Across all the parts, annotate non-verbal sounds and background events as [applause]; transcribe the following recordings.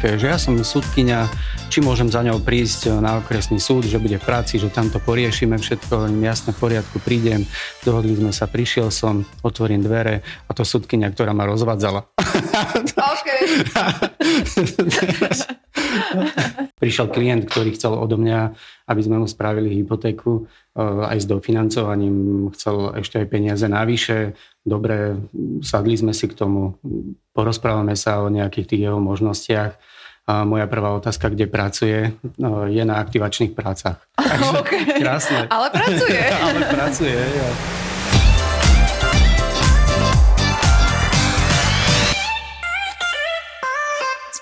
Klientke, že ja som súdkynia, či môžem za ňou prísť na okresný súd, že bude v práci, že tam to poriešime všetko, jasne v poriadku, prídem, dohodli sme sa, prišiel som, otvorím dvere a to súdkynia, ktorá ma rozvádzala. Okay. [laughs] Prišiel klient, ktorý chcel odo mňa, aby sme mu spravili hypotéku aj s dofinancovaním, chcel ešte aj peniaze navyše. Dobre, sadli sme si k tomu, porozprávame sa o nejakých tých jeho možnostiach. A moja prvá otázka, kde pracuje, no, je na aktivačných prácach. [laughs] Takže Okay. krásne. Ale pracuje. [laughs] Ale pracuje. Ja.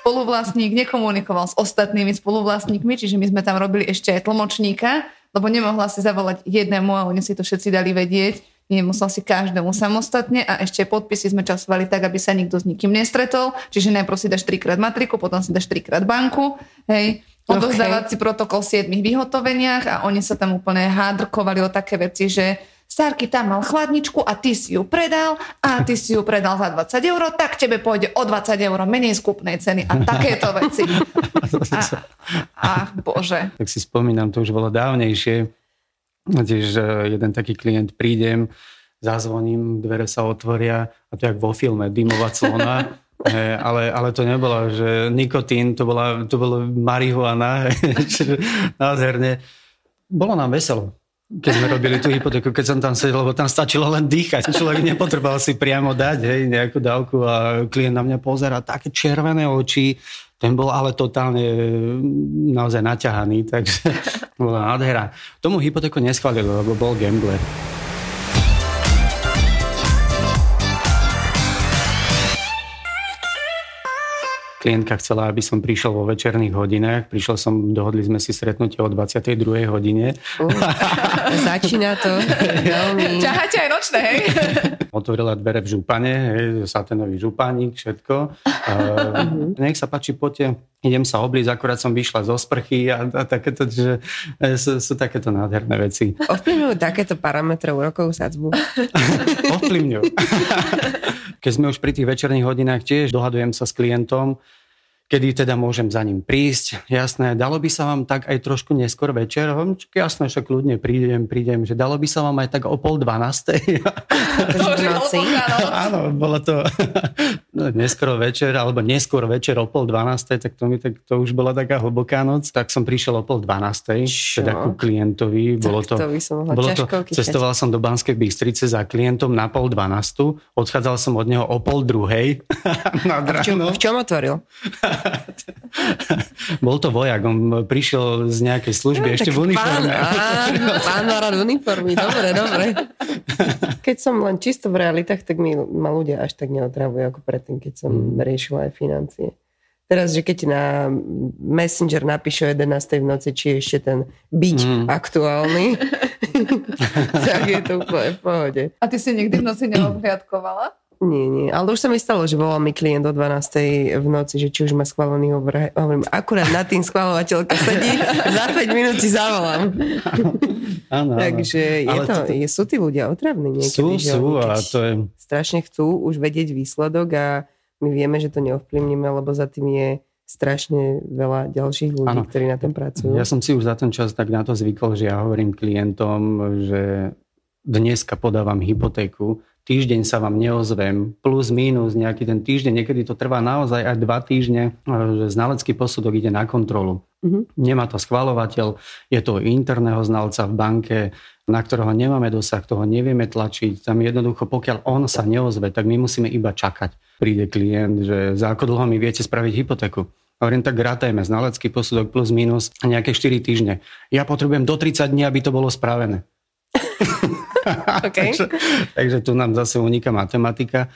spoluvlastník nekomunikoval s ostatnými spoluvlastníkmi, čiže my sme tam robili ešte aj tlmočníka, lebo nemohla si zavolať jednému a oni si to všetci dali vedieť. Nemusel si každému samostatne a ešte podpisy sme časovali tak, aby sa nikto s nikým nestretol. Čiže najprv si dáš trikrát matriku, potom si dáš trikrát banku. Hej. Odozdávať si protokol v 7 vyhotoveniach a oni sa tam úplne hádrkovali o také veci, že Starky tam mal chladničku a ty si ju predal a ty si ju predal za 20 eur, tak tebe pôjde o 20 eur menej z kúpnej ceny a takéto veci. A, a bože. tak si spomínam, to už bolo dávnejšie. Tiež e, jeden taký klient prídem, zazvoním, dvere sa otvoria a to jak vo filme, dymová clona. [laughs] He, ale, ale to nebolo, že nikotín, to bola, to bolo marihuana, [laughs] nádherne. Bolo nám veselo, keď sme robili tú hypotéku, keď som tam sedel, lebo tam stačilo len dýchať. Človek nepotreboval si priamo dať hej, nejakú dávku a klient na mňa pozera, také červené oči, ten bol ale totálne mm, naozaj naťahaný, takže [laughs] bola nádhera. Tomu hypotéku neschválili, lebo bol gambler. Klientka chcela, aby som prišiel vo večerných hodinách. Prišiel som, dohodli sme si stretnutie o 22. hodine. Uh, [laughs] začína to veľmi... Ťaháte aj nočné, hej? [laughs] Otvorila dvere v župane, hej, saténový župánik, všetko. Uh, nech sa páči, poďte, idem sa oblíť, akurát som vyšla zo sprchy a, a takéto, že e, sú, sú takéto nádherné veci. Ovplyvňujú takéto parametre úrokovú sadzbu. [laughs] Ovplyvňujú. Keď sme už pri tých večerných hodinách tiež dohadujem sa s klientom, kedy teda môžem za ním prísť. Jasné, dalo by sa vám tak aj trošku neskôr večer? "Čak Jasné, však ľudne prídem, prídem, že dalo by sa vám aj tak o pol [laughs] dvanástej? Áno, bolo to [laughs] no, neskoro večer, alebo neskôr večer o pol dvanástej, tak to, mi, tak to už bola taká hlboká noc. Tak som prišiel o pol dvanástej, teda ku klientovi. Bolo Tak to, to by som bolo to, cestoval som do Banskej Bystrice za klientom na pol dvanástu, odchádzal som od neho o pol druhej [laughs] nad V čom, v čom otvoril? [laughs] Bol to vojak, on prišiel z nejakej služby, ešte v uniforme. Pán, pán má rád uniformy, dobre, dobre. [laughs] Keď som len čisto v realitách, tak mi ma ľudia až tak neotravujú ako predtým, keď som Mm. riešila aj financie. Teraz, že keď na Messenger napíše o 11. v noci, či je ešte ten byť Mm. aktuálny, [laughs] tak je to úplne v pohode. A ty si nikdy v noci neobhliadkovala? Nie, nie. Ale už sa mi stalo, že volal mi klient o 12. v noci, že či už má schválený obrh. Hovorím, akurát nad tým schválovateľka sedí, za 5 minút ti zavolám. [laughs] Áno. Takže je to, je, sú tí ľudia otravní niekedy. Sú, že sú a to je... strašne chcú už vedieť výsledok a my vieme, že to neovplyvníme, lebo za tým je strašne veľa ďalších ľudí, Áno. ktorí na tom pracujú. Ja som si už za ten čas tak na to zvykol, že ja hovorím klientom, že dneska podávam hypotéku, týždeň sa vám neozvem, plus minus nejaký ten týždeň, niekedy to trvá naozaj aj dva týždne, že znalecký posudok ide na kontrolu. Mhm. Nemá to schvalovateľ, je to interného znalca v banke, na ktorého nemáme dosah, toho nevieme tlačiť. Tam jednoducho, pokiaľ on sa neozve, tak my musíme iba čakať. Príde klient, že za ako dlho mi viete spraviť hypotéku. Hovorím, tak rátajme, znalecký posudok plus minus nejaké 4 týždne. Ja potrebujem do 30 dní, aby to bolo spravené. [laughs] Okay. takže, takže tu nám zase uniká matematika.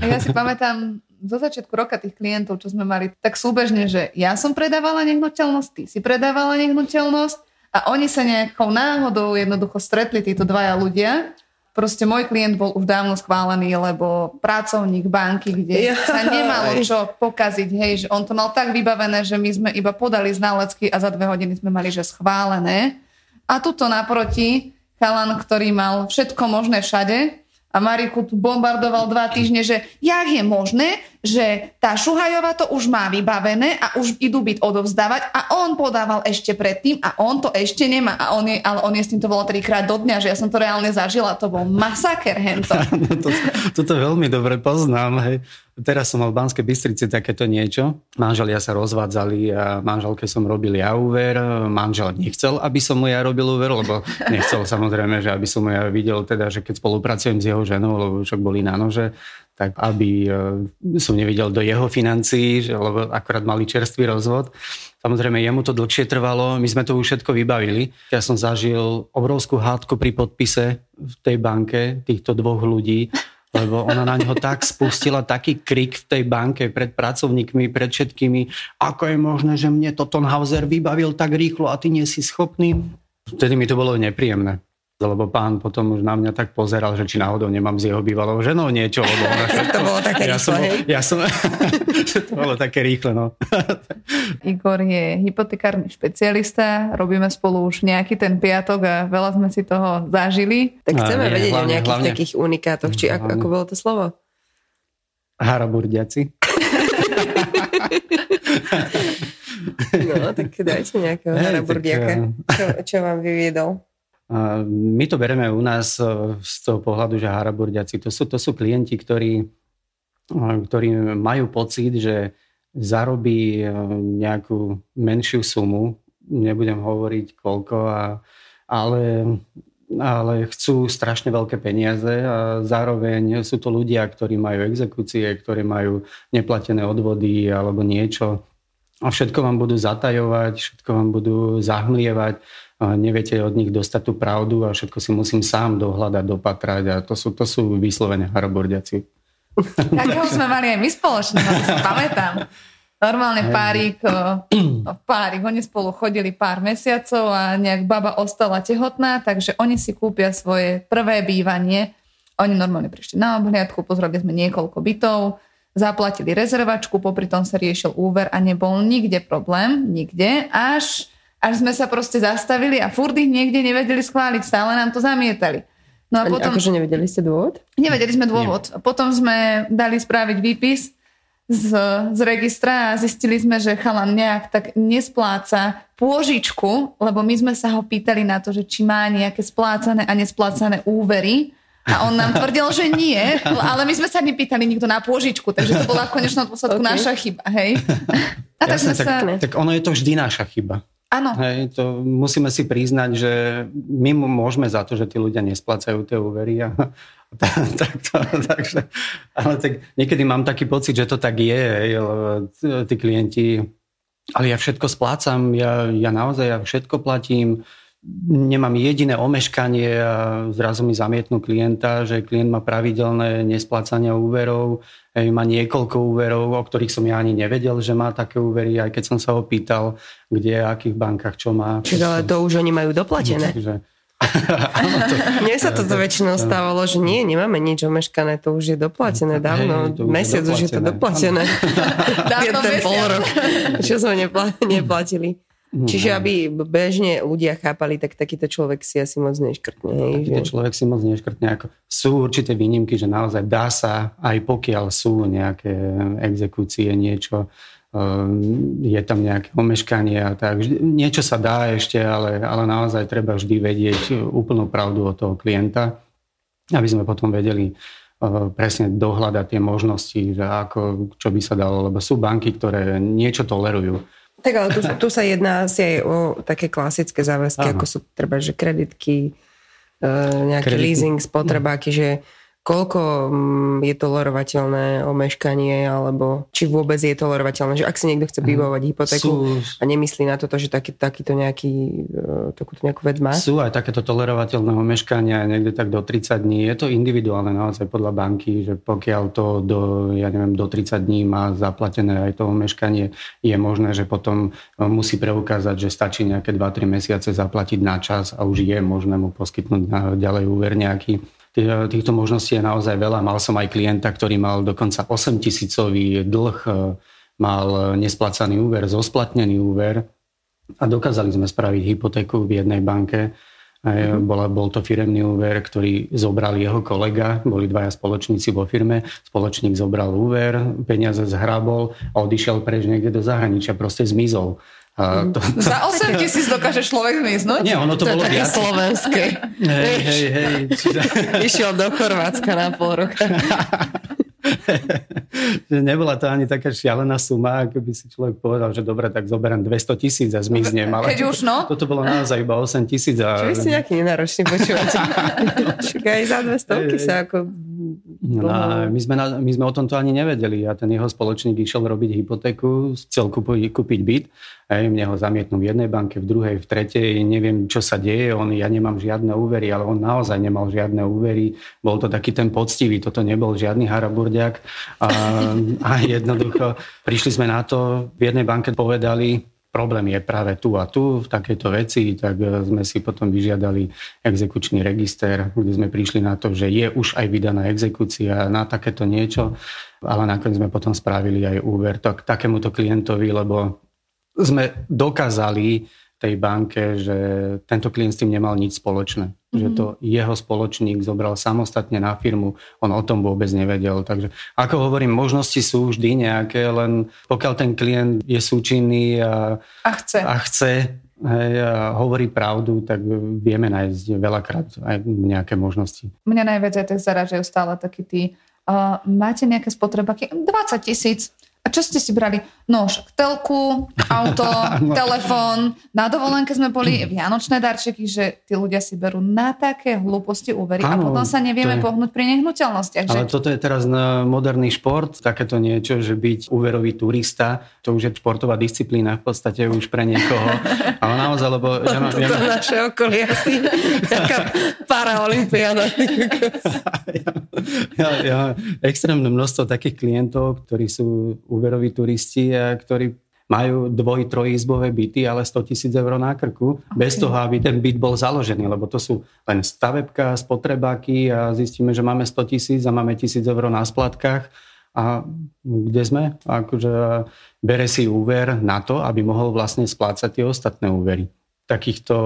A ja si pamätám zo začiatku roka tých klientov, čo sme mali, tak súbežne, že ja som predávala nehnuteľnosť, ty si predávala nehnuteľnosť a oni sa nejakou náhodou jednoducho stretli, títo dvaja ľudia. Proste môj klient bol už dávno schválený, lebo pracovník banky, kde Jaj. sa nemalo čo pokaziť, hej, že on to mal tak vybavené, že my sme iba podali znalecky a za dve hodiny sme mali, že schválené. A tuto naproti chalan, ktorý mal všetko možné všade a Mariku tu bombardoval dva týždne, že jak je možné, že tá Šuhajová to už má vybavené a už idú byť odovzdávať a on podával ešte predtým a on to ešte nemá a on je, ale on je s týmto volal trikrát do dňa, že ja som to reálne zažila, to bol masaker hento. [laughs] No to, toto veľmi dobre poznám. Hej. Teraz som mal v Banskej Bystrici takéto niečo. Manželia sa rozvádzali a manželke som robil ja úver. Manžel nechcel, aby som mu ja robil úver, lebo nechcel samozrejme, že aby som mu ja videl, teda, že keď spolupracujem s jeho ženou, lebo však boli na nože, tak aby e, som nevidel do jeho financií, že, lebo akorát mali čerstvý rozvod. Samozrejme, jemu to dlhšie trvalo, my sme to už všetko vybavili. Ja som zažil obrovskú hádku pri podpise v tej banke týchto dvoch ľudí, lebo ona na neho tak spustila taký krik v tej banke pred pracovníkmi, pred všetkými, ako je možné, že mne to Tonhauser vybavil tak rýchlo a ty nie si schopný. Vtedy mi to bolo nepríjemné lebo pán potom už na mňa tak pozeral, že či náhodou nemám s jeho bývalou ženou niečo, lebo ona [laughs] To bolo také ja som, rýchle, hej? ja som, [laughs] to bolo také rýchle, no. [laughs] Igor je hypotekárny špecialista, robíme spolu už nejaký ten piatok a veľa sme si toho zažili. Tak chceme nie, vedieť o nejakých hlavne- takých unikátoch, či ako, Hlavne. ako bolo to slovo? Haraburdiaci. No, tak dajte nejakého Hej, haraburdiaka. tak, Čo, čo vám vyviedol? My to bereme u nás e, z toho pohľadu, že haraburdiaci, to sú, to sú klienti, ktorí, e, ktorí majú pocit, že zarobí e, nejakú menšiu sumu, nebudem hovoriť koľko, a, ale, ale chcú strašne veľké peniaze a zároveň sú to ľudia, ktorí majú exekúcie, ktorí majú neplatené odvody alebo niečo a všetko vám budú zatajovať, všetko vám budú zahmlievať, a neviete od nich dostať tú pravdu a všetko si musím sám dohľadať, dopatrať a to sú, to sú vyslovene harabordiaci. Takého sme mali aj my spoločného, to si pamätám. Normálne párik, párik, oni spolu chodili pár mesiacov a nejak baba ostala tehotná, takže oni si kúpia svoje prvé bývanie. Oni normálne prišli na obhliadku, pozreli sme niekoľko bytov, zaplatili rezervačku, popri tom sa riešil úver a nebol nikde problém, nikde, až, až sme sa proste zastavili a furt ich niekde nevedeli schváliť, stále nám to zamietali. No a potom... Akože nevedeli ste dôvod? Nevedeli sme dôvod. A Potom sme dali spraviť výpis z, z registra a zistili sme, že chalan nejak tak nespláca pôžičku, lebo my sme sa ho pýtali na to, že či má nejaké splácané a nesplácané úvery. A on nám tvrdil, že nie, ale my sme sa nepýtali nikto na pôžičku, takže to bola v konečnom dôsledku Ok. naša chyba, hej. [laughs] A tak sme Jasne, sa... tak, tak ono je to vždy naša chyba. Áno, Hej, to musíme si priznať, že my môžeme za to, že tí ľudia nesplácajú tie úvery. A, [laughs] tak, to, takže, ale tak niekedy mám taký pocit, že to tak je, hej, tí klienti, ale ja všetko splácam, ja, ja naozaj ja všetko platím, nemám jediné omeškanie a zrazu mi zamietnú klienta, že klient má pravidelné nesplácania úverov, hej, má niekoľko úverov, o ktorých som ja ani nevedel, že má také úvery, aj keď som sa ho pýtal, kde, v akých bankách, čo má. Čiže ale to už oni majú doplatené. Takže, [laughs] Mne sa toto väčšinou stávalo, že nie, nemáme nič omeškané, to už je doplatené dávno. Hej, to už je mesiac už je to doplatené. [laughs] Dávno ten mesiac. pol rok, čo sme nepla- [laughs] neplatili. Čiže aby bežne ľudia chápali, tak takýto človek si asi moc neškrtne. Hej, že... Takýto človek si moc neškrtne. Ako, sú určité výnimky, že naozaj dá sa, aj pokiaľ sú nejaké exekúcie, niečo, um, je tam nejaké omeškanie a tak. Niečo sa dá ešte, ale, ale naozaj treba vždy vedieť úplnú pravdu od toho klienta, aby sme potom vedeli uh, presne dohľadať tie možnosti, že ako, čo by sa dalo, lebo sú banky, ktoré niečo tolerujú. Tak ale tu, tu sa jedná asi aj o také klasické záväzky, Áno. ako sú treba, že kreditky, e, nejaký Kredity. leasing, spotrebáky, že koľko mm, je tolerovateľné omeškanie, alebo či vôbec je tolerovateľné, že ak si niekto chce vybavovať hypotéku Sú, a nemyslí na toto, že taký, takýto nejaký, e, takúto nejakú vec má. Sú aj takéto tolerovateľné omeškania, niekde tak do 30 dní. Je to individuálne naozaj podľa banky, že pokiaľ to do, ja neviem, do 30 dní má zaplatené aj to omeškanie, je možné, že potom e, musí preukázať, že stačí nejaké 2-3 mesiace zaplatiť na čas a už je možné mu poskytnúť na, ďalej úver nejaký. Tých- Týchto možností je naozaj veľa. Mal som aj klienta, ktorý mal dokonca 8 tisícový dlh, e, mal nesplacaný úver, zosplatnený úver a dokázali sme spraviť hypotéku v jednej banke. Aj, bola, bol to firemný úver, ktorý zobral jeho kolega, boli dvaja spoločníci vo firme, spoločník zobral úver, peniaze zhrabol a odišiel preč niekde do zahraničia, proste zmizol. A to, Za 8 [laughs] tisíc dokáže človek zmiznúť? nie, ono to, To bolo také viac. slovenské. [laughs] Hej, hej, hej. Čiže, [laughs] Išiel do Chorvátska na pol roka. nebola to ani taká šialená suma, ako by si človek povedal, že dobre, tak zoberiem 200 tisíc a zmiznem. Ale Keď už, no. Toto bolo naozaj iba 8 tisíc. A... Čo vy ste nejaký nenáročný počúvať? Aj za dve stovky sa ako... No, a my, sme na, my sme o tomto ani nevedeli. A ten jeho spoločník išiel robiť hypotéku, chcel kúpiť, kúpiť byt, aj mne ho zamietnú v jednej banke, v druhej, v tretej, neviem, čo sa deje, on, ja nemám žiadne úvery, ale on naozaj nemal žiadne úvery, bol to taký ten poctivý, toto nebol žiadny haraburdiak. A, [laughs] a jednoducho prišli sme na to, v jednej banke povedali, problém je práve tu a tu, v takejto veci, tak e, sme si potom vyžiadali exekučný register, kde sme prišli na to, že je už aj vydaná exekúcia na takéto niečo, ale nakoniec sme potom spravili aj úver tak, takémuto klientovi, lebo sme dokázali tej banke, že tento klient s tým nemal nič spoločné. Mm-hmm. Že to jeho spoločník zobral samostatne na firmu, on o tom vôbec nevedel. Takže ako hovorím, možnosti sú vždy nejaké, len pokiaľ ten klient je súčinný a, A chce. a chce hej, a hovorí pravdu, tak vieme nájsť veľakrát aj nejaké možnosti. Mňa najviac aj tak zaražajú stále takí tí, uh, máte nejaké spotrebaky? 20 tisíc. A čo ste si brali? No však telku, auto, telefón. Na dovolenke sme boli vianočné darčeky, že tí ľudia si berú na také hlúposti úvery a Áno, potom sa nevieme je- pohnúť pri nehnuteľnostiach. Že Ale toto je teraz na moderný šport, takéto niečo, že byť úverový turista, to už je športová disciplína v podstate už pre niekoho. Ale naozaj, lebo ja mám, ja Toto mám, naše okolie asi taká paraolimpiáda. ja, ja mám extrémne množstvo takých klientov, ktorí sú úveroví turisti a ktorí majú dvoj, trojizbové byty, ale 100 tisíc eur na krku, okay. bez toho, aby ten byt bol založený, lebo to sú len stavebka, spotrebáky a zistíme, že máme 100 tisíc a máme tisíc eur na splatkách a kde sme? Akože bere si úver na to, aby mohol vlastne splácať tie ostatné úvery. Takýchto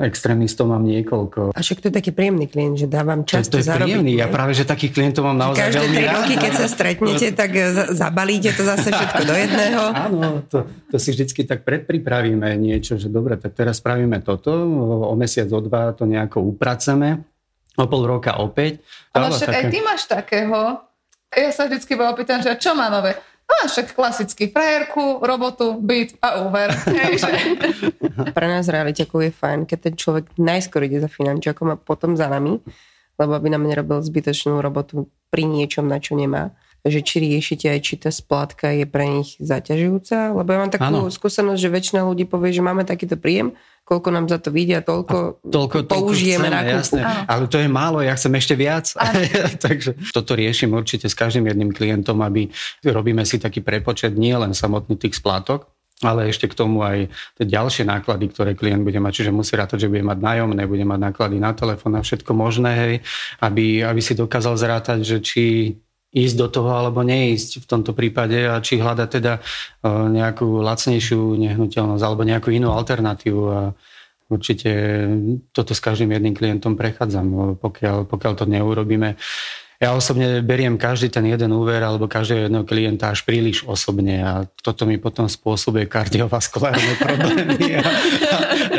extrémistov mám niekoľko. A však to je taký príjemný klient, že dávam To, často to je zarobiť. príjemný. Ja práve, že takých klientov mám naozaj Každé veľmi tri rád. roky, keď sa stretnete, [laughs] tak e, za- zabalíte to zase všetko do jedného. Áno, to, to si vždycky tak predpripravíme niečo, že dobre, tak teraz spravíme toto, o mesiac, o dva to nejako upraceme, o pol roka opäť. Ale však aj ty máš takého. Ja sa vždycky bola pýtam, že čo má nové? No však klasicky frajerku, robotu, byt a úver. [laughs] Pre nás realiťakov je fajn, keď ten človek najskôr ide za finančakom a potom za nami, lebo aby nám nerobil zbytočnú robotu pri niečom, na čo nemá. Takže či riešite aj, či tá splátka je pre nich zaťažujúca? Lebo ja mám takú Áno. skúsenosť, že väčšina ľudí povie, že máme takýto príjem, koľko nám za to vidia, toľko, Toľko, toľko použijeme chceme, na kúpu. jasné. Ale to je málo, ja chcem ešte viac. [laughs] Takže toto riešim určite s každým jedným klientom, aby robíme si taký prepočet, nie len samotný tých splátok, ale ešte k tomu aj tie ďalšie náklady, ktoré klient bude mať. Čiže musí rátať, že bude mať nájomné, bude mať náklady na telefón a všetko možné, hej, aby, aby si dokázal zrátať, že či ísť do toho alebo neísť v tomto prípade a či hľadať teda eh, nejakú lacnejšiu nehnuteľnosť alebo nejakú inú alternatívu a určite toto s každým jedným klientom prechádzam, pokiaľ, pokiaľ to neurobíme. Ja osobne beriem každý ten jeden úver alebo každého jedného klienta až príliš osobne a toto mi potom spôsobuje kardiovaskulárne problémy a,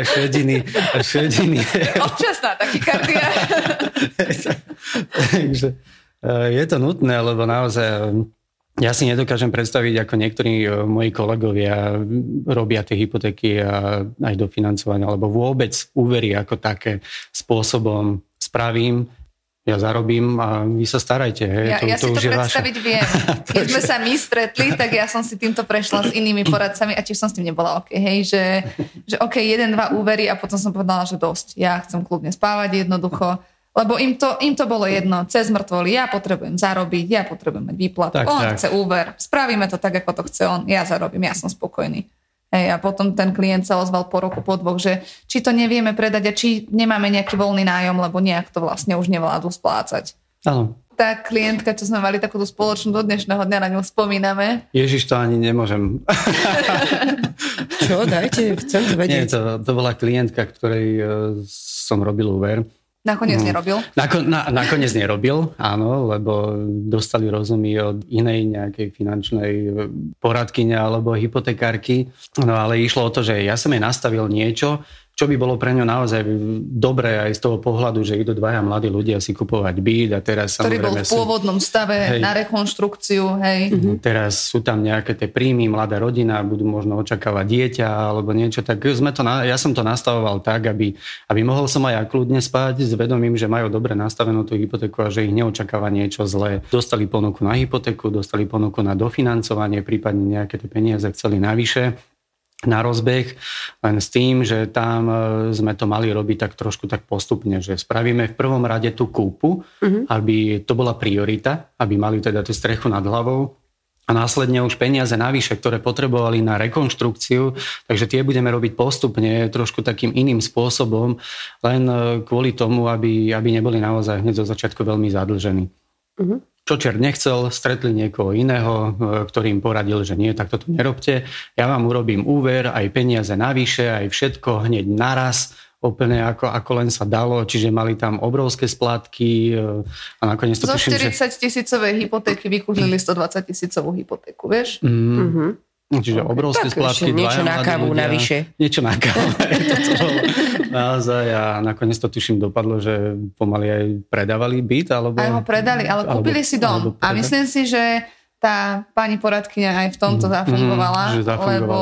a šediny. A šediny. Občasná takykardia. [laughs] Takže e, je to nutné, lebo naozaj Ja si nedokážem predstaviť, ako niektorí e, moji kolegovia robia tie hypotéky a aj dofinancovania, alebo vôbec úvery ako také spôsobom spravím, ja zarobím a vy sa starajte. Hej, ja, to, ja to si to predstaviť vaša... viem. [laughs] Keď sme sa my stretli, tak ja som si týmto prešla s inými [laughs] poradcami a tiež som s tým nebola OK. Hej, že, že OK, jeden, dva úvery a potom som povedala, že dosť. Ja chcem kľudne spávať jednoducho lebo im to, im to bolo jedno, cez mŕtvoly, ja potrebujem zarobiť, ja potrebujem mať výplatu, Tak, on tak. chce úver, spravíme to tak, ako to chce on, ja zarobím, ja som spokojný. Hej, a potom ten klient sa ozval po roku, po dvoch, že či to nevieme predať a či nemáme nejaký voľný nájom, lebo nejak to vlastne už nevládnu splácať. Áno. Tá klientka, čo sme mali takúto spoločnú do dnešného dňa, na ňu spomíname. Ježiš, to ani nemôžem. Čo, dajte, chcem to Nie, vedieť. to, to bola klientka, ktorej e, som robil úver. Nakoniec Mhm. nerobil. Nako, na, nakoniec nerobil, áno, lebo dostali rozumy od inej nejakej finančnej e, poradkyne alebo hypotekárky. No ale išlo o to, že ja som jej nastavil niečo, čo by bolo pre ňu naozaj dobré aj z toho pohľadu, že idú dvaja mladí ľudia si kupovať byt a teraz ktorý bol v pôvodnom stave Hej. na rekonštrukciu, hej. Mhm. teraz sú tam nejaké tie príjmy, mladá rodina, budú možno očakávať dieťa alebo niečo, tak sme to, na- ja som to nastavoval tak, aby, aby mohol som aj kľudne spať s vedomím, že majú dobre nastavenú tú hypotéku a že ich neočakáva niečo zlé. Dostali ponuku na hypotéku, dostali ponuku na dofinancovanie, prípadne nejaké tie peniaze chceli navyše na rozbeh, len s tým, že tam e, sme to mali robiť tak trošku tak postupne, že spravíme v prvom rade tú kúpu, aby to bola priorita, aby mali teda tú strechu nad hlavou, a následne už peniaze navyše, ktoré potrebovali na rekonštrukciu, takže tie budeme robiť postupne, trošku takým iným spôsobom, len e, kvôli tomu, aby, aby neboli naozaj hneď zo začiatku veľmi zadlžení. Čo čert nechcel, stretli niekoho iného, e, ktorý im poradil, že nie, tak toto nerobte. Ja vám urobím úver, aj peniaze navyše, aj všetko hneď naraz, úplne ako, ako len sa dalo, čiže mali tam obrovské splátky e, a nakoniec to Zo tuším, že... 40 tisícovej hypotéky vykúzili 120 tisícovú hypotéku, vieš? Mm, Mhm. Čiže obrovské Tak splátky, niečo na kávu ľudia, navyše. Niečo na kávu. [laughs] [laughs] Naozaj a nakoniec to tuším dopadlo, že pomaly aj predávali byt, alebo... Aj ho predali, ale alebo- kúpili si dom. A myslím si, že tá pani poradkyňa aj v tomto zafungovala, Mhm, že zafungovala. lebo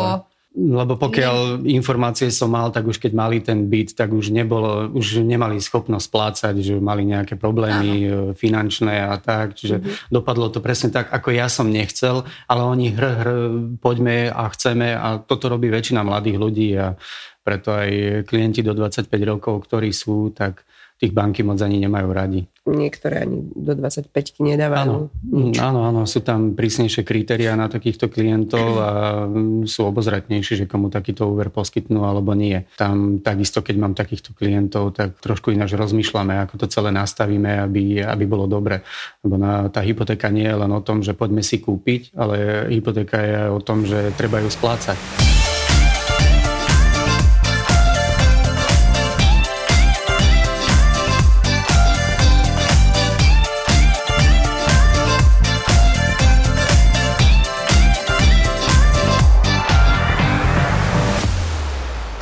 Lebo pokiaľ informácie som mal, tak už keď mali ten byt, tak už nebolo, už nemali schopnosť splácať, že mali nejaké problémy e, finančné a tak. Čiže dopadlo to presne tak, ako ja som nechcel, ale oni hr, hr, poďme a chceme a toto robí väčšina mladých ľudí a preto aj klienti do 25 rokov, ktorí sú, tak tých banky moc ani nemajú radi. Niektoré ani do 25 nedávajú. Áno, nič. áno, áno, sú tam prísnejšie kritériá na takýchto klientov a mm, sú obozretnejší, že komu takýto úver poskytnú alebo nie. Tam takisto, keď mám takýchto klientov, tak trošku ináč rozmýšľame, ako to celé nastavíme, aby, aby bolo dobre. Lebo na, tá hypotéka nie je len o tom, že poďme si kúpiť, ale hypotéka je o tom, že treba ju splácať.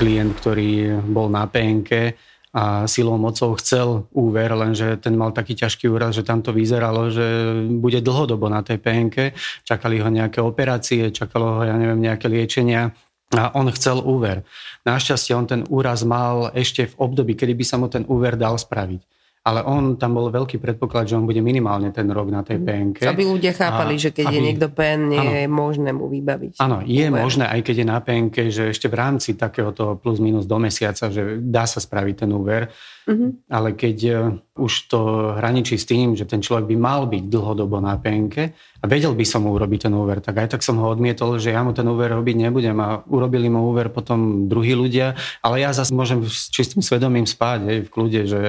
Klient, ktorý bol na PNK a silou mocou chcel úver, lenže ten mal taký ťažký úraz, že tam to vyzeralo, že bude dlhodobo na tej PNK. Čakali ho nejaké operácie, čakalo ho, ja neviem, nejaké liečenia a on chcel úver. Našťastie on ten úraz mal ešte v období, kedy by sa mu ten úver dal spraviť. Ale on, tam bol veľký predpoklad, že on bude minimálne ten rok na tej PNK. Aby ľudia chápali, A že keď je aby- niekto PN, nie Áno. je možné mu vybaviť. Áno, je úver. možné, aj keď je na PNK, že ešte v rámci takéhoto plus minus do mesiaca, že dá sa spraviť ten úver, Mhm. ale keď e, už to hraničí s tým, že ten človek by mal byť dlhodobo na PNK a vedel by som mu urobiť ten úver, tak aj tak som ho odmietol, že ja mu ten úver robiť nebudem a urobili mu úver potom druhí ľudia, ale ja zase môžem s čistým svedomím spať hej, v kľude, že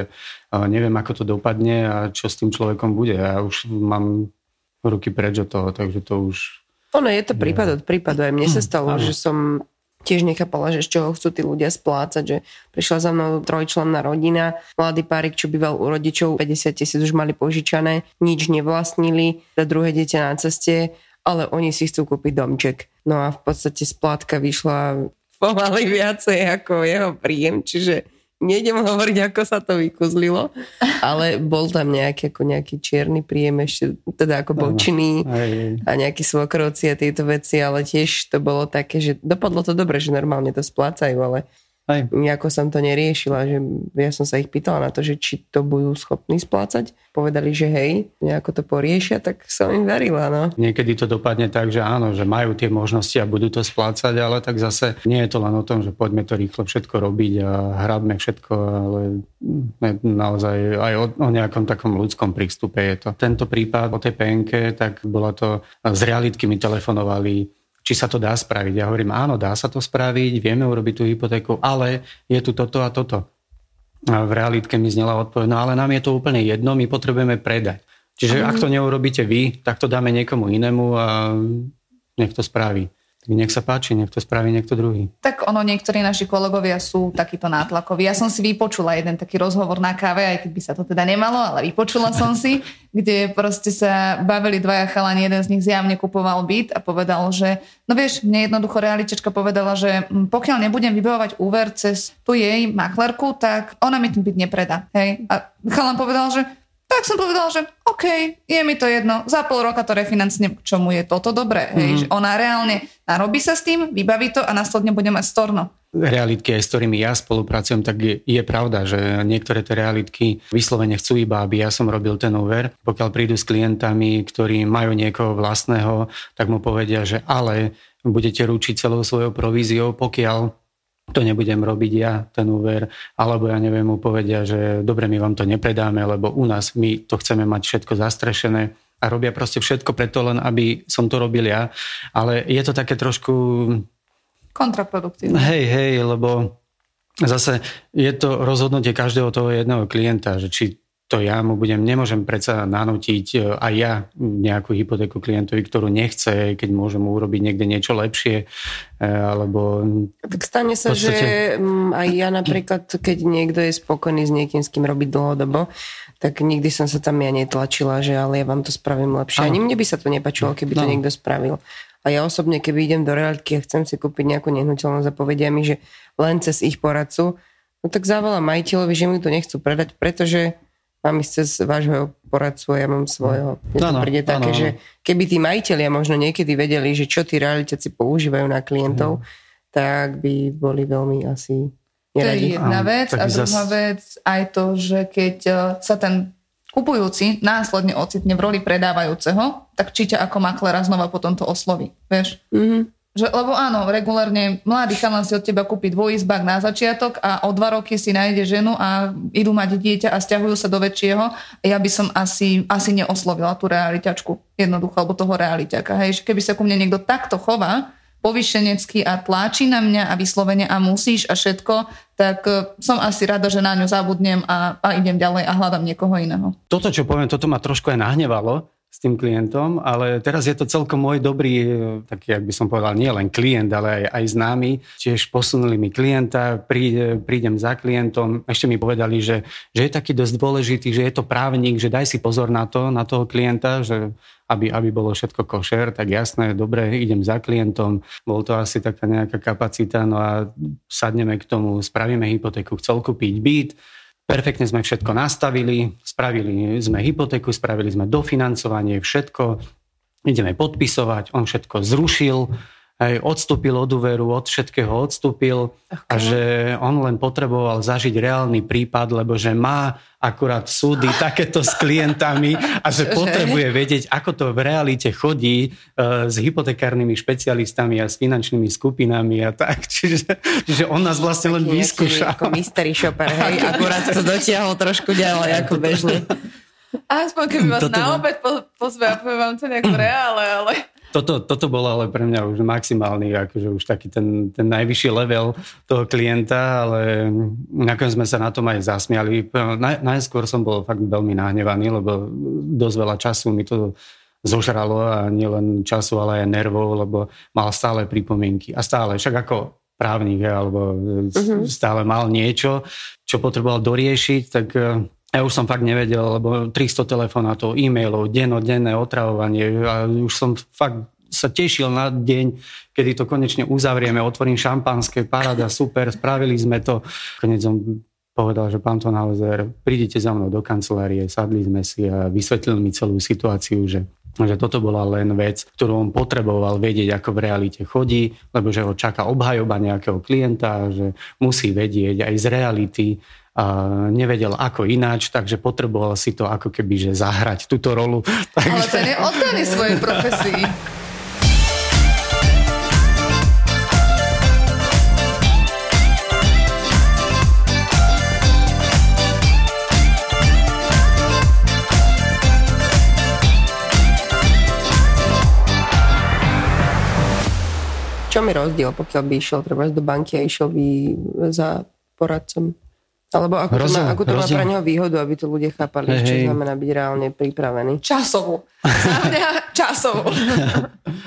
e, neviem, ako to dopadne a čo s tým človekom bude. Ja už mám ruky preč od toho, takže to už Ono je to prípad od prípadu. Aj mne sa stalo, Áno. že som tiež nechápala, že z čoho chcú tí ľudia splácať, že prišla za mnou trojčlenná rodina, mladý párik, čo býval u rodičov, 50 tisíc už mali požičané, nič nevlastnili, tá druhé dieťa na ceste, ale oni si chcú kúpiť domček. No a v podstate splátka vyšla pomaly viacej ako jeho príjem, čiže nejdem hovoriť, ako sa to vykuzlilo, ale bol tam nejaký, ako nejaký čierny príjem ešte, teda ako bol činný a nejaký svokrovci a tieto veci, ale tiež to bolo také, že dopadlo to dobre, že normálne to splácajú, ale aj. Nejako som to neriešila, že ja som sa ich pýtala na to, že či to budú schopní splácať. Povedali, že hej, nejako to poriešia, tak som im verila. No. Niekedy to dopadne tak, že áno, že majú tie možnosti a budú to splácať, ale tak zase nie je to len o tom, že poďme to rýchlo všetko robiť a hrabme všetko, ale naozaj aj o, o nejakom takom ľudskom prístupe je to. Tento prípad o tej penke, tak bola to, z realitky mi telefonovali či sa to dá spraviť. Ja hovorím, áno, dá sa to spraviť, vieme urobiť tú hypotéku, ale je tu toto a toto. A v realitke mi znela odpoveď, no ale nám je to úplne jedno, my potrebujeme predať. Čiže ak to neurobíte vy, tak to dáme niekomu inému a nech to spraví. Tak nech sa páči, nech to spraví niekto druhý. Tak ono, niektorí naši kolegovia sú takýto nátlakoví. Ja som si vypočula jeden taký rozhovor na káve, aj keď by sa to teda nemalo, ale vypočula som si, [laughs] kde proste sa bavili dvaja chalani, jeden z nich zjavne kupoval byt a povedal, že no vieš, mne jednoducho realičečka povedala, že hm, pokiaľ nebudem vybavovať úver cez tu jej maklerku, tak ona mi ten byt nepredá. Hej? A chalan povedal, že tak som povedal, že OK, je mi to jedno, za pol roka to refinancnem, k čomu je toto dobré. Mm-hmm. Hej, že ona reálne narobí sa s tým, vybaví to a následne bude mať storno. Realitky, s ktorými ja spolupracujem, tak je, je pravda, že niektoré tie realitky vyslovene chcú iba, aby ja som robil ten úver. Pokiaľ prídu s klientami, ktorí majú niekoho vlastného, tak mu povedia, že ale budete ručiť celou svojou províziou, pokiaľ to nebudem robiť ja, ten úver, alebo ja neviem, mu povedia, že dobre, my vám to nepredáme, lebo u nás my to chceme mať všetko zastrešené a robia proste všetko preto len, aby som to robil ja. Ale je to také trošku... Kontraproduktívne. Hej, hej, lebo zase je to rozhodnutie každého toho jedného klienta, že či to ja mu budem, nemôžem predsa nanútiť e, aj ja nejakú hypotéku klientovi, ktorú nechce, keď môžem urobiť niekde niečo lepšie, e, alebo... Tak stane sa, podstate... že mm, aj ja napríklad, keď niekto je spokojný s niekým, s kým robiť dlhodobo, tak nikdy som sa tam ja netlačila, že ale ja vám to spravím lepšie. Ani mne by sa to nepačilo, keby to no. niekto spravil. A ja osobne, keby idem do realitky a chcem si kúpiť nejakú nehnuteľnosť a povedia mi, že len cez ich poradcu, no tak zavolám majiteľovi, že mi to nechcú predať, pretože mám ísť cez vášho poradcu a ja mám svojho. Mne to príde také, ano. že keby tí majiteľia možno niekedy vedeli, že čo tí realitáci používajú na klientov, mm. tak by boli veľmi asi neradi. To je jedna vec a druhá zas... vec aj to, že keď e, sa ten kupujúci následne ocitne v roli predávajúceho, tak či ťa ako maklera znova potom to osloví, vieš? Mm-hmm. Že, lebo áno, regulárne mladý chalan si od teba kúpi dvojizbák na začiatok a o dva roky si nájde ženu a idú mať dieťa a stiahujú sa do väčšieho. Ja by som asi, asi neoslovila tú realitačku jednoducho, alebo toho realiťaka. Hej, že keby sa ku mne niekto takto chová, povyšenecky a tláči na mňa a vyslovene a musíš a všetko, tak e, som asi rada, že na ňu zabudnem a, a idem ďalej a hľadám niekoho iného. Toto, čo poviem, toto ma trošku aj nahnevalo, s tým klientom, ale teraz je to celkom môj dobrý, taký, ak by som povedal, nie len klient, ale aj, aj známy. Tiež posunuli mi klienta, príde, prídem za klientom, ešte mi povedali, že, že je taký dosť dôležitý, že je to právnik, že daj si pozor na to, na toho klienta, že aby, aby bolo všetko košer, tak jasné, dobre, idem za klientom, bol to asi taká nejaká kapacita, no a sadneme k tomu, spravíme hypotéku, chcel kúpiť byt, Perfektne sme všetko nastavili, spravili sme hypotéku, spravili sme dofinancovanie, všetko. Ideme podpisovať, on všetko zrušil, aj odstúpil od úveru, od všetkého odstúpil okay. a že on len potreboval zažiť reálny prípad, lebo že má akurát súdy [laughs] takéto s klientami a že potrebuje vedieť, ako to v realite chodí uh, s hypotekárnymi špecialistami a s finančnými skupinami a tak. [laughs] Čiže, čiže on nás vlastne len vyskúša. Ako mystery shopper, hej, [laughs] akurát to dotiahol trošku ďalej ako bežne. Aspoň keby vás Toto na obed pozve a poviem vám to nejak v reále, ale toto, toto bolo ale pre mňa už maximálny, akože už taký ten, ten najvyšší level toho klienta, ale nakoniec sme sa na tom aj zasmiali. Naj, najskôr som bol fakt veľmi nahnevaný, lebo dosť veľa času mi to zožralo a nielen času, ale aj nervov, lebo mal stále pripomienky. A stále, však ako právnik, alebo uh-huh. stále mal niečo, čo potreboval doriešiť, tak ja už som fakt nevedel, lebo 300 telefonátov, e-mailov, dennodenné otravovanie a už som fakt sa tešil na deň, kedy to konečne uzavrieme, otvorím šampanské, paráda, super, spravili sme to. Konec som povedal, že pán Tonhauser, prídite za mnou do kancelárie, sadli sme si a vysvetlil mi celú situáciu, že že toto bola len vec, ktorú on potreboval vedieť, ako v realite chodí, lebo že ho čaká obhajoba nejakého klienta, že musí vedieť aj z reality, nevedel ako ináč, takže potreboval si to ako keby, že zahrať túto rolu. [laughs] Takže... Ale ten je oddaný svojej profesii. Čo mi rozdiel, pokiaľ by išiel treba do banky a išiel by za poradcom? Alebo ako to, má, ako to má pre neho výhodu, aby to ľudia chápali, hey, čo hej. znamená byť reálne pripravený? Časovú. Znamená [laughs] časovú.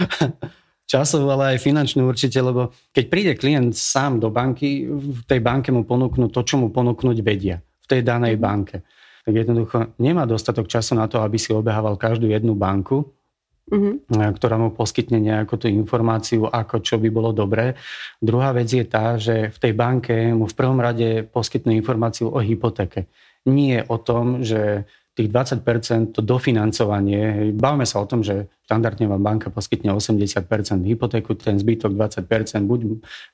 [laughs] časovú, ale aj finančnú určite, lebo keď príde klient sám do banky, v tej banke mu ponúknú to, čo mu ponúknuť vedia v tej danej banke. Tak jednoducho nemá dostatok času na to, aby si obehával každú jednu banku, uh-huh. ktorá mu poskytne nejakú tú informáciu, ako čo by bolo dobré. Druhá vec je tá, že v tej banke mu v prvom rade poskytnú informáciu o hypotéke. Nie o tom, že tých 20% to dofinancovanie, bavme sa o tom, že štandardne vám banka poskytne 80% hypotéku, ten zbytok 20% buď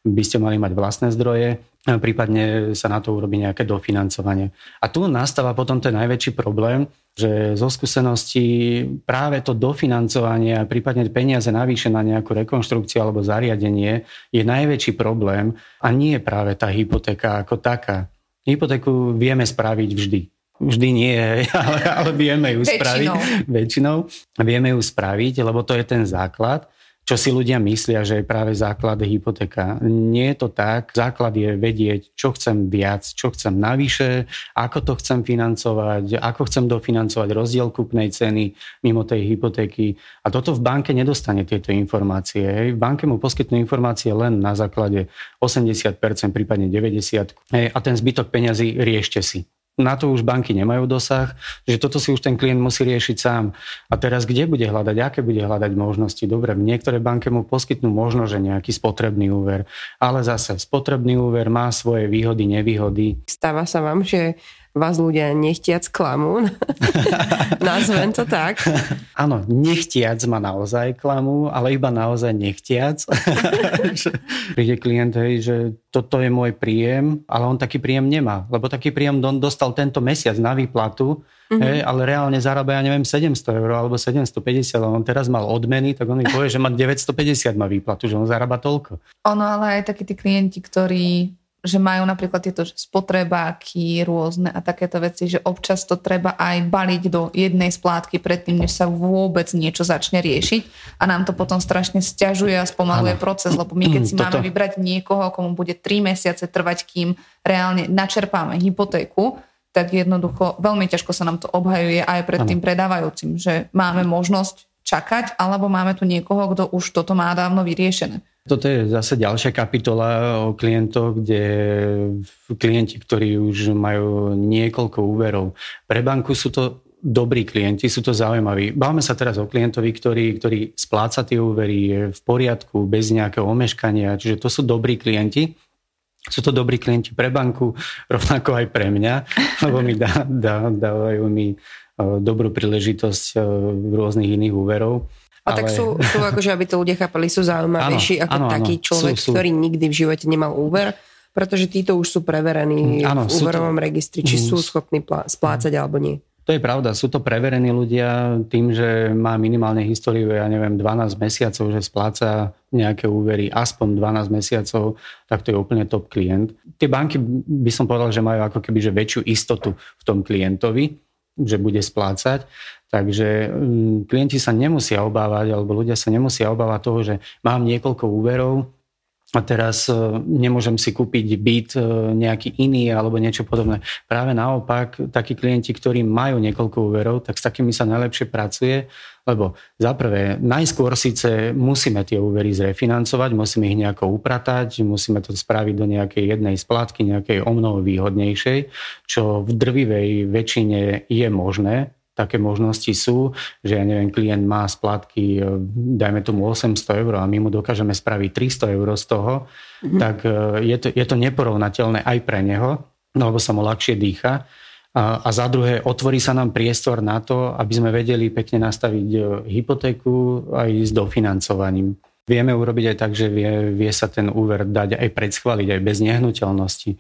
by ste mali mať vlastné zdroje, prípadne sa na to urobí nejaké dofinancovanie. A tu nastáva potom ten najväčší problém, že zo skúseností práve to dofinancovanie a prípadne peniaze navýše na nejakú rekonštrukciu alebo zariadenie je najväčší problém a nie práve tá hypotéka ako taká. Hypotéku vieme spraviť vždy Vždy nie, [laughs] ale, ale vieme ju spraviť. Väčšinou. Vieme ju spraviť, lebo to je ten základ čo si ľudia myslia, že je práve základ hypotéka. Nie je to tak. Základ je vedieť, čo chcem viac, čo chcem navyše, ako to chcem financovať, ako chcem dofinancovať rozdiel kúpnej ceny mimo tej hypotéky. A toto v banke nedostane tieto informácie. Hej. V banke mu poskytnú informácie len na základe 80%, prípadne 90%. Hej. A ten zbytok peňazí riešte si na to už banky nemajú dosah, že toto si už ten klient musí riešiť sám. A teraz kde bude hľadať, aké bude hľadať možnosti? Dobre, niektoré banky mu poskytnú možno, že nejaký spotrebný úver, ale zase spotrebný úver má svoje výhody, nevýhody. Stáva sa vám, že vás ľudia nechtiac klamú. [laughs] Nazvem to tak. [laughs] Áno, nechtiac ma naozaj klamú, ale iba naozaj nechtiac. [laughs] Príde klient, hej, že toto je môj príjem, ale on taký príjem nemá, lebo taký príjem on dostal tento mesiac na výplatu, mm-hmm. hej, ale reálne zarába, ja neviem, 700 eur alebo 750, ale on teraz mal odmeny, tak on mi povie, že má 950 má výplatu, že on zarába toľko. Ono ale aj takí tí klienti, ktorí že majú napríklad tieto spotrebáky rôzne a takéto veci, že občas to treba aj baliť do jednej splátky predtým, než sa vôbec niečo začne riešiť a nám to potom strašne stiažuje a spomaluje ano. proces, lebo my keď si Toto. máme vybrať niekoho, komu bude 3 mesiace trvať, kým reálne načerpáme hypotéku, tak jednoducho veľmi ťažko sa nám to obhajuje aj pred ano. tým predávajúcim, že máme možnosť čakať, alebo máme tu niekoho, kto už toto má dávno vyriešené. Toto je zase ďalšia kapitola o klientoch, kde klienti, ktorí už majú niekoľko úverov. Pre banku sú to dobrí klienti, sú to zaujímaví. Bávame sa teraz o klientovi, ktorý, ktorý spláca tie úvery, je v poriadku, bez nejakého omeškania, čiže to sú dobrí klienti. Sú to dobrí klienti pre banku, rovnako aj pre mňa, lebo mi dá, dá, dávajú mi dobrú príležitosť e, rôznych iných úverov. A ale... tak sú, sú akože, aby to ľudia chápali, sú zaujímavejší ako áno, taký človek, sú, sú. ktorý nikdy v živote nemal úver, pretože títo už sú preverení áno, v úverovom to... registri, či mm. sú schopní plá- splácať alebo nie. To je pravda, sú to preverení ľudia tým, že má minimálne históriu, ja neviem, 12 mesiacov, že spláca nejaké úvery aspoň 12 mesiacov, tak to je úplne top klient. Tie banky by som povedal, že majú ako keby že väčšiu istotu v tom klientovi, že bude splácať. Takže mm, klienti sa nemusia obávať, alebo ľudia sa nemusia obávať toho, že mám niekoľko úverov a teraz e, nemôžem si kúpiť byt e, nejaký iný alebo niečo podobné. Práve naopak, takí klienti, ktorí majú niekoľko úverov, tak s takými sa najlepšie pracuje, lebo za prvé, najskôr síce musíme tie úvery zrefinancovať, musíme ich nejako upratať, musíme to spraviť do nejakej jednej splátky, nejakej o mnoho výhodnejšej, čo v drvivej väčšine je možné, také možnosti sú, že ja neviem, klient má splátky, e, dajme tomu 800 eur a my mu dokážeme spraviť 300 eur z toho, mm-hmm. tak e, je to, je to neporovnateľné aj pre neho, no, lebo sa mu ľahšie dýcha. A, a za druhé, otvorí sa nám priestor na to, aby sme vedeli pekne nastaviť e, hypotéku aj s dofinancovaním. Vieme urobiť aj tak, že vie, vie sa ten úver dať aj predschváliť, aj bez nehnuteľnosti.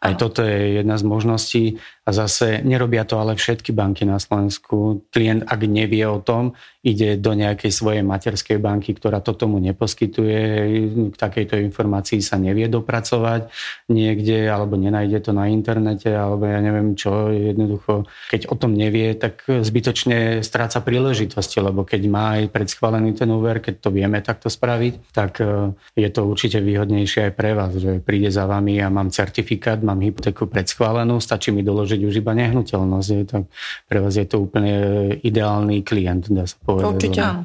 Aj toto je jedna z možností a zase nerobia to ale všetky banky na Slovensku. Klient, ak nevie o tom, ide do nejakej svojej materskej banky, ktorá to tomu neposkytuje, k takejto informácii sa nevie dopracovať niekde, alebo nenájde to na internete, alebo ja neviem čo, jednoducho, keď o tom nevie, tak zbytočne stráca príležitosti, lebo keď má aj predschválený ten úver, keď to vieme takto spraviť, tak e, je to určite výhodnejšie aj pre vás, že príde za vami a mám certifikát, mám hypotéku predschválenú, stačí mi doložiť už iba nehnuteľnosť, tak pre vás je to úplne ideálny klient, dá sa povedať. Určite áno.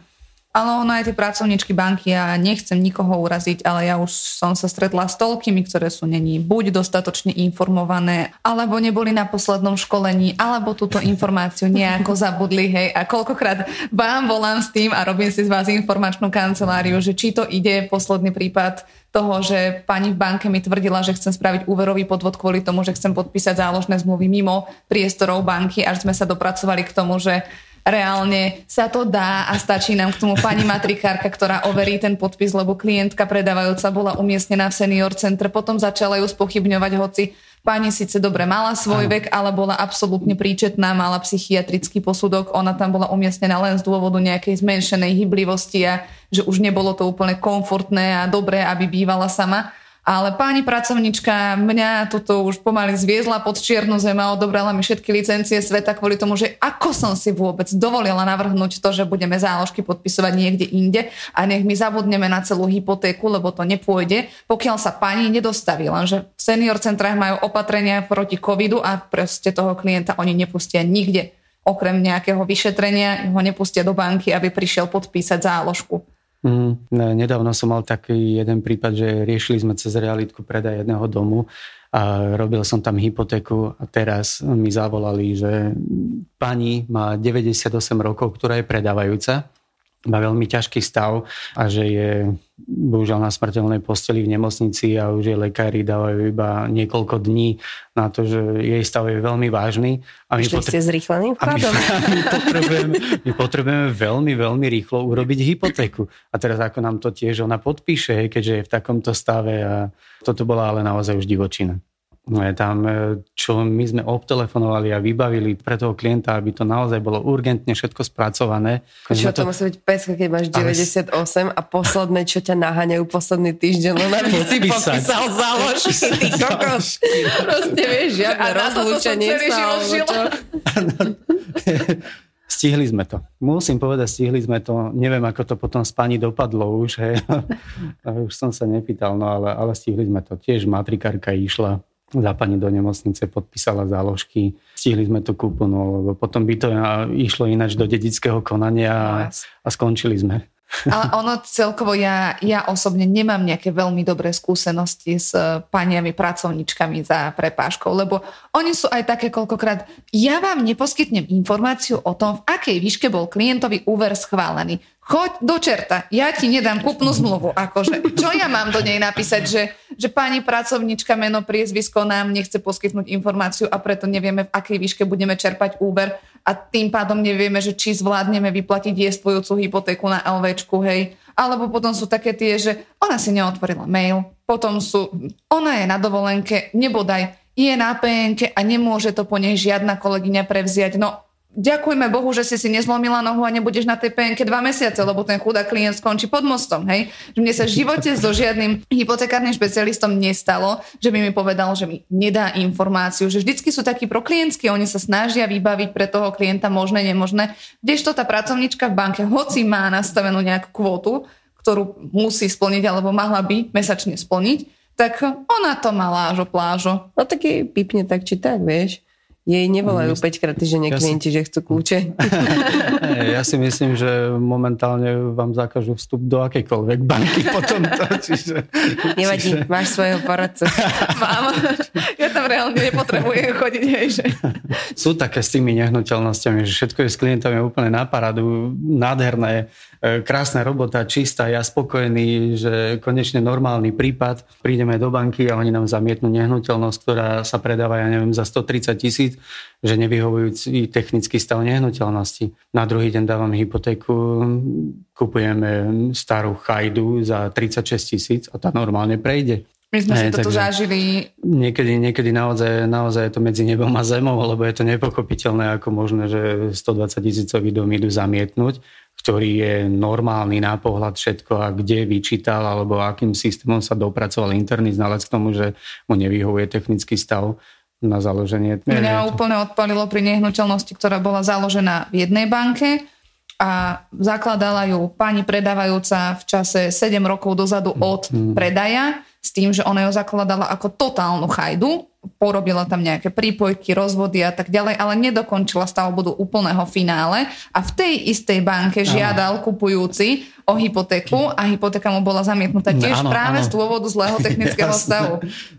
Ale ono aj tie pracovníčky banky, ja nechcem nikoho uraziť, ale ja už som sa stretla s toľkými, ktoré sú není buď dostatočne informované, alebo neboli na poslednom školení, alebo túto [laughs] informáciu nejako zabudli, hej. A koľkokrát vám volám s tým a robím si z vás informačnú kanceláriu, že či to ide, posledný prípad toho, že pani v banke mi tvrdila, že chcem spraviť úverový podvod kvôli tomu, že chcem podpísať záložné zmluvy mimo priestorov banky, až sme sa dopracovali k tomu, že reálne sa to dá a stačí nám k tomu pani matrikárka, ktorá overí ten podpis, lebo klientka predávajúca bola umiestnená v senior centre, potom začala ju spochybňovať, hoci pani síce dobre mala svoj vek, ale bola absolútne príčetná, mala psychiatrický posudok, ona tam bola umiestnená len z dôvodu nejakej zmenšenej hyblivosti a že už nebolo to úplne komfortné a dobré, aby bývala sama ale pani pracovnička mňa toto už pomaly zviezla pod čiernu zem a odobrala mi všetky licencie sveta kvôli tomu, že ako som si vôbec dovolila navrhnúť to, že budeme záložky podpisovať niekde inde a nech my zabudneme na celú hypotéku, lebo to nepôjde, pokiaľ sa pani nedostaví. Lenže v senior centrách majú opatrenia proti covidu a proste toho klienta oni nepustia nikde. Okrem nejakého vyšetrenia ho nepustia do banky, aby prišiel podpísať záložku. Mm, nedávno som mal taký jeden prípad, že riešili sme cez realitku predaj jedného domu a robil som tam hypotéku a teraz mi zavolali, že pani má 98 rokov, ktorá je predávajúca. Má veľmi ťažký stav a že je bohužiaľ na smrteľnej posteli v nemocnici a už jej lekári dávajú iba niekoľko dní na to, že jej stav je veľmi vážny. A my, potre- ste zrýchleným vkladom? [laughs] My, my, potrebujeme, my potrebujeme veľmi, veľmi rýchlo urobiť hypotéku. A teraz ako nám to tiež ona podpíše, keďže je v takomto stave a toto bola ale naozaj už divočina. No je tam, e, čo my sme obtelefonovali a vybavili pre toho klienta, aby to naozaj bolo urgentne všetko spracované. Čo to, to musí byť peska, keď máš 98 ale... a posledné, čo ťa naháňajú posledný týždeň, len aby si popísal záložky, ty kokos. Proste vieš, žiadne rozlúčenie sa. [laughs] Stihli sme to. Musím povedať, stihli sme to. Neviem, ako to potom s pani dopadlo už. Hej. [laughs] už som sa nepýtal, no ale, ale stihli sme to. Tiež matrikárka išla za pani do nemocnice, podpísala záložky, stihli sme to kúpu, no, lebo potom by to išlo ináč do dedického konania a, no, a skončili sme. Ale ono celkovo, ja, ja osobne nemám nejaké veľmi dobré skúsenosti s paniami pracovničkami za prepáškou, lebo oni sú aj také koľkokrát, ja vám neposkytnem informáciu o tom, v akej výške bol klientový úver schválený choď do čerta, ja ti nedám kúpnu zmluvu. Akože, čo ja mám do nej napísať, že, že pani pracovnička meno, priezvisko nám nechce poskytnúť informáciu a preto nevieme, v akej výške budeme čerpať úver a tým pádom nevieme, že či zvládneme vyplatiť jestvujúcu hypotéku na LVčku, hej. Alebo potom sú také tie, že ona si neotvorila mail, potom sú, ona je na dovolenke, nebodaj, je na PNK a nemôže to po nej žiadna kolegyňa prevziať. No ďakujme Bohu, že si si nezlomila nohu a nebudeš na tej penke dva mesiace, lebo ten chudá klient skončí pod mostom. Hej? Že mne sa v živote so žiadnym hypotekárnym špecialistom nestalo, že by mi povedal, že mi nedá informáciu, že vždycky sú takí proklientskí, oni sa snažia vybaviť pre toho klienta možné, nemožné. Kdežto tá pracovnička v banke, hoci má nastavenú nejakú kvotu, ktorú musí splniť alebo mala by mesačne splniť, tak ona to má lážo plážo. No tak jej pipne tak či tak, vieš. Jej nevolajú 5 krát týždenne ja klienti, si... že chcú kľúče. [laughs] ja si myslím, že momentálne vám zakážu vstup do akejkoľvek banky potom to, [laughs] čiže... Nevadí, čiže... máš svojho poradcu. [laughs] Mám. Ja tam reálne nepotrebujem [laughs] chodiť, hej, že... Sú také s tými nehnuteľnosťami, že všetko je s klientami úplne na paradu, nádherné. e, krásna robota, čistá, ja spokojný, že konečne normálny prípad. Prídeme do banky a oni nám zamietnú nehnuteľnosť, ktorá sa predáva, ja neviem, za 130 tisíc, že nevyhovujúci technický stav nehnuteľnosti. Na druhý deň dávam hypotéku, kupujeme starú chajdu za 36 tisíc a tá normálne prejde. My sme si toto zažili. Niekedy, niekedy naozaj, naozaj je to medzi nebom a zemou, lebo je to nepochopiteľné, ako možné, že 120 tisícový dom idú zamietnúť, ktorý je normálny na pohľad všetko a kde vyčítal, alebo akým systémom sa dopracoval interný znalec k tomu, že mu nevyhovuje technický stav na založenie. Mňa úplne odpalilo pri nehnuteľnosti, ktorá bola založená v jednej banke a zakladala ju pani predávajúca v čase 7 rokov dozadu od mm. predaja s tým, že ona ju zakladala ako totálnu chajdu, porobila tam nejaké prípojky, rozvody a tak ďalej, ale nedokončila stavbu do úplného finále a v tej istej banke žiadal kupujúci o hypotéku a hypotéka mu bola zamietnutá tiež áno, práve áno. z dôvodu zlého technického Jasné. stavu.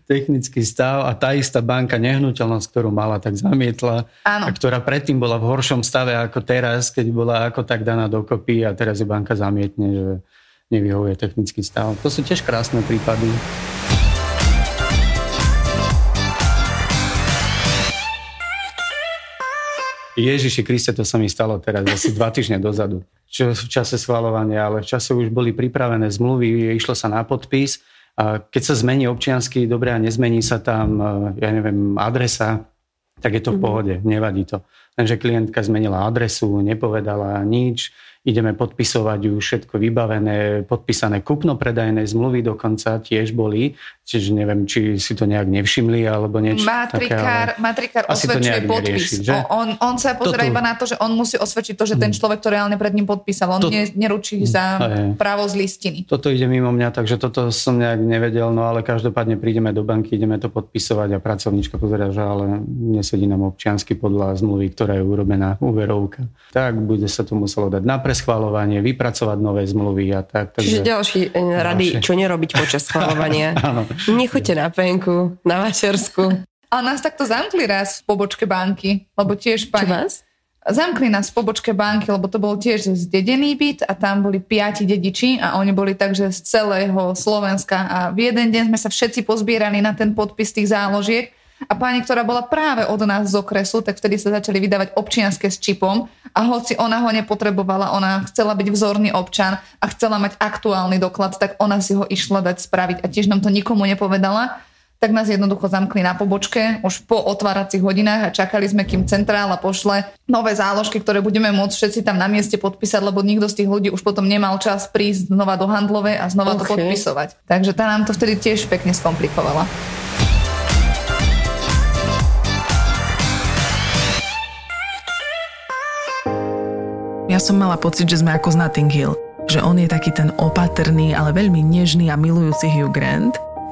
Technický stav a tá istá banka, nehnuteľnosť, ktorú mala, tak zamietla áno. a ktorá predtým bola v horšom stave ako teraz, keď bola ako tak daná dokopy a teraz je banka zamietne, že nevyhovuje technický stav. To sú tiež krásne prípady. Ježiši Kriste, to sa mi stalo teraz asi dva týždne dozadu. Čo v čase schvalovania, ale v čase už boli pripravené zmluvy, išlo sa na podpis. A keď sa zmení občiansky, dobre, a nezmení sa tam, ja neviem, adresa, tak je to v mhm. pohode, nevadí to. Lenže klientka zmenila adresu, nepovedala nič, ideme podpisovať už všetko vybavené, podpísané kupno-predajné zmluvy dokonca tiež boli, čiže neviem, či si to nejak nevšimli alebo niečo Matrikár, také, matrikár osvedčuje podpis. Nerieši, že? On, on sa pozera Toto... iba na to, že on musí osvedčiť to, že ten mm. človek to reálne pred ním podpísal. On to... ne, neručí za právo z listiny. Toto ide mimo mňa, takže toto som nejak nevedel, no ale každopádne prídeme do banky, ideme to podpisovať a pracovníčka pozera, že ale nesedí nám občiansky podľa zmluvy, ktorá je urobená úverovka. Tak bude sa to muselo dať na preschvalovanie, vypracovať nové zmluvy a tak. Takže... Čiže ďalší eh, rady, ďalšie. čo nerobiť počas schvalovania. [laughs] Nechoďte na penku, na Vašersku. Ale nás takto zamkli raz v pobočke banky, lebo tiež pani... Čo vás? Zamkli nás v pobočke banky, lebo to bol tiež zdedený byt a tam boli piati dediči a oni boli takže z celého Slovenska a v jeden deň sme sa všetci pozbierali na ten podpis tých záložiek a pani, ktorá bola práve od nás z okresu, tak vtedy sa začali vydávať občianske s čipom a hoci ona ho nepotrebovala, ona chcela byť vzorný občan a chcela mať aktuálny doklad, tak ona si ho išla dať spraviť a tiež nám to nikomu nepovedala tak nás jednoducho zamkli na pobočke už po otváracích hodinách a čakali sme, kým centrála pošle nové záložky, ktoré budeme môcť všetci tam na mieste podpísať, lebo nikto z tých ľudí už potom nemal čas prísť znova do handlovej a znova okay. to podpisovať. Takže tá nám to vtedy tiež pekne skomplikovala. Ja som mala pocit, že sme ako z Notting Hill. Že on je taký ten opatrný, ale veľmi nežný a milujúci Hugh Grant